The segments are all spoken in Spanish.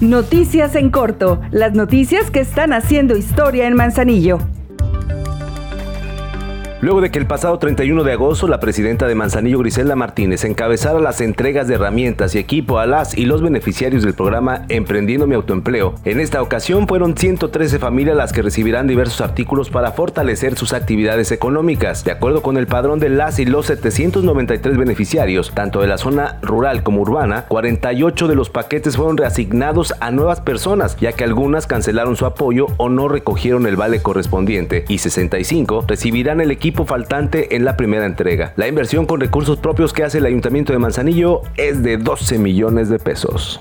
Noticias en corto, las noticias que están haciendo historia en Manzanillo. Luego de que el pasado 31 de agosto la presidenta de Manzanillo Griselda Martínez encabezara las entregas de herramientas y equipo a las y los beneficiarios del programa Emprendiendo mi autoempleo, en esta ocasión fueron 113 familias las que recibirán diversos artículos para fortalecer sus actividades económicas. De acuerdo con el padrón de las y los 793 beneficiarios, tanto de la zona rural como urbana, 48 de los paquetes fueron reasignados a nuevas personas, ya que algunas cancelaron su apoyo o no recogieron el vale correspondiente, y 65 recibirán el equipo faltante en la primera entrega. La inversión con recursos propios que hace el Ayuntamiento de Manzanillo es de 12 millones de pesos.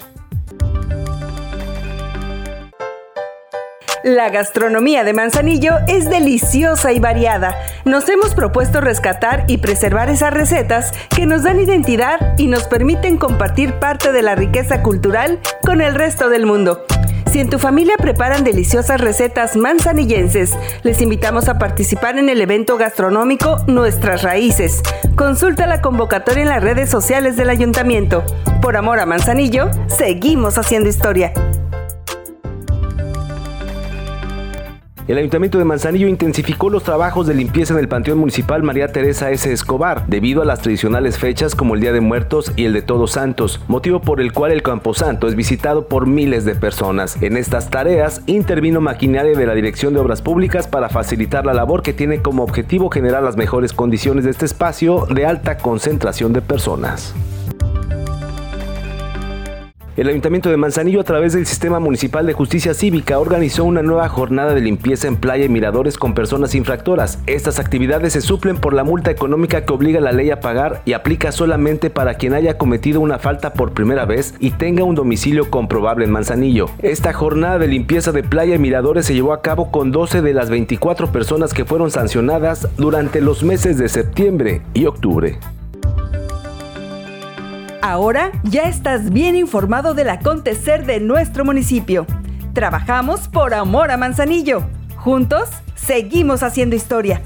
La gastronomía de Manzanillo es deliciosa y variada. Nos hemos propuesto rescatar y preservar esas recetas que nos dan identidad y nos permiten compartir parte de la riqueza cultural con el resto del mundo. Si en tu familia preparan deliciosas recetas manzanillenses, les invitamos a participar en el evento gastronómico Nuestras Raíces. Consulta la convocatoria en las redes sociales del ayuntamiento. Por amor a Manzanillo, seguimos haciendo historia. El Ayuntamiento de Manzanillo intensificó los trabajos de limpieza en el Panteón Municipal María Teresa S. Escobar, debido a las tradicionales fechas como el Día de Muertos y el de Todos Santos, motivo por el cual el Camposanto es visitado por miles de personas. En estas tareas intervino maquinaria de la Dirección de Obras Públicas para facilitar la labor que tiene como objetivo generar las mejores condiciones de este espacio de alta concentración de personas. El Ayuntamiento de Manzanillo, a través del Sistema Municipal de Justicia Cívica, organizó una nueva jornada de limpieza en playa y miradores con personas infractoras. Estas actividades se suplen por la multa económica que obliga la ley a pagar y aplica solamente para quien haya cometido una falta por primera vez y tenga un domicilio comprobable en Manzanillo. Esta jornada de limpieza de playa y miradores se llevó a cabo con 12 de las 24 personas que fueron sancionadas durante los meses de septiembre y octubre. Ahora ya estás bien informado del acontecer de nuestro municipio. Trabajamos por amor a Manzanillo. Juntos seguimos haciendo historia.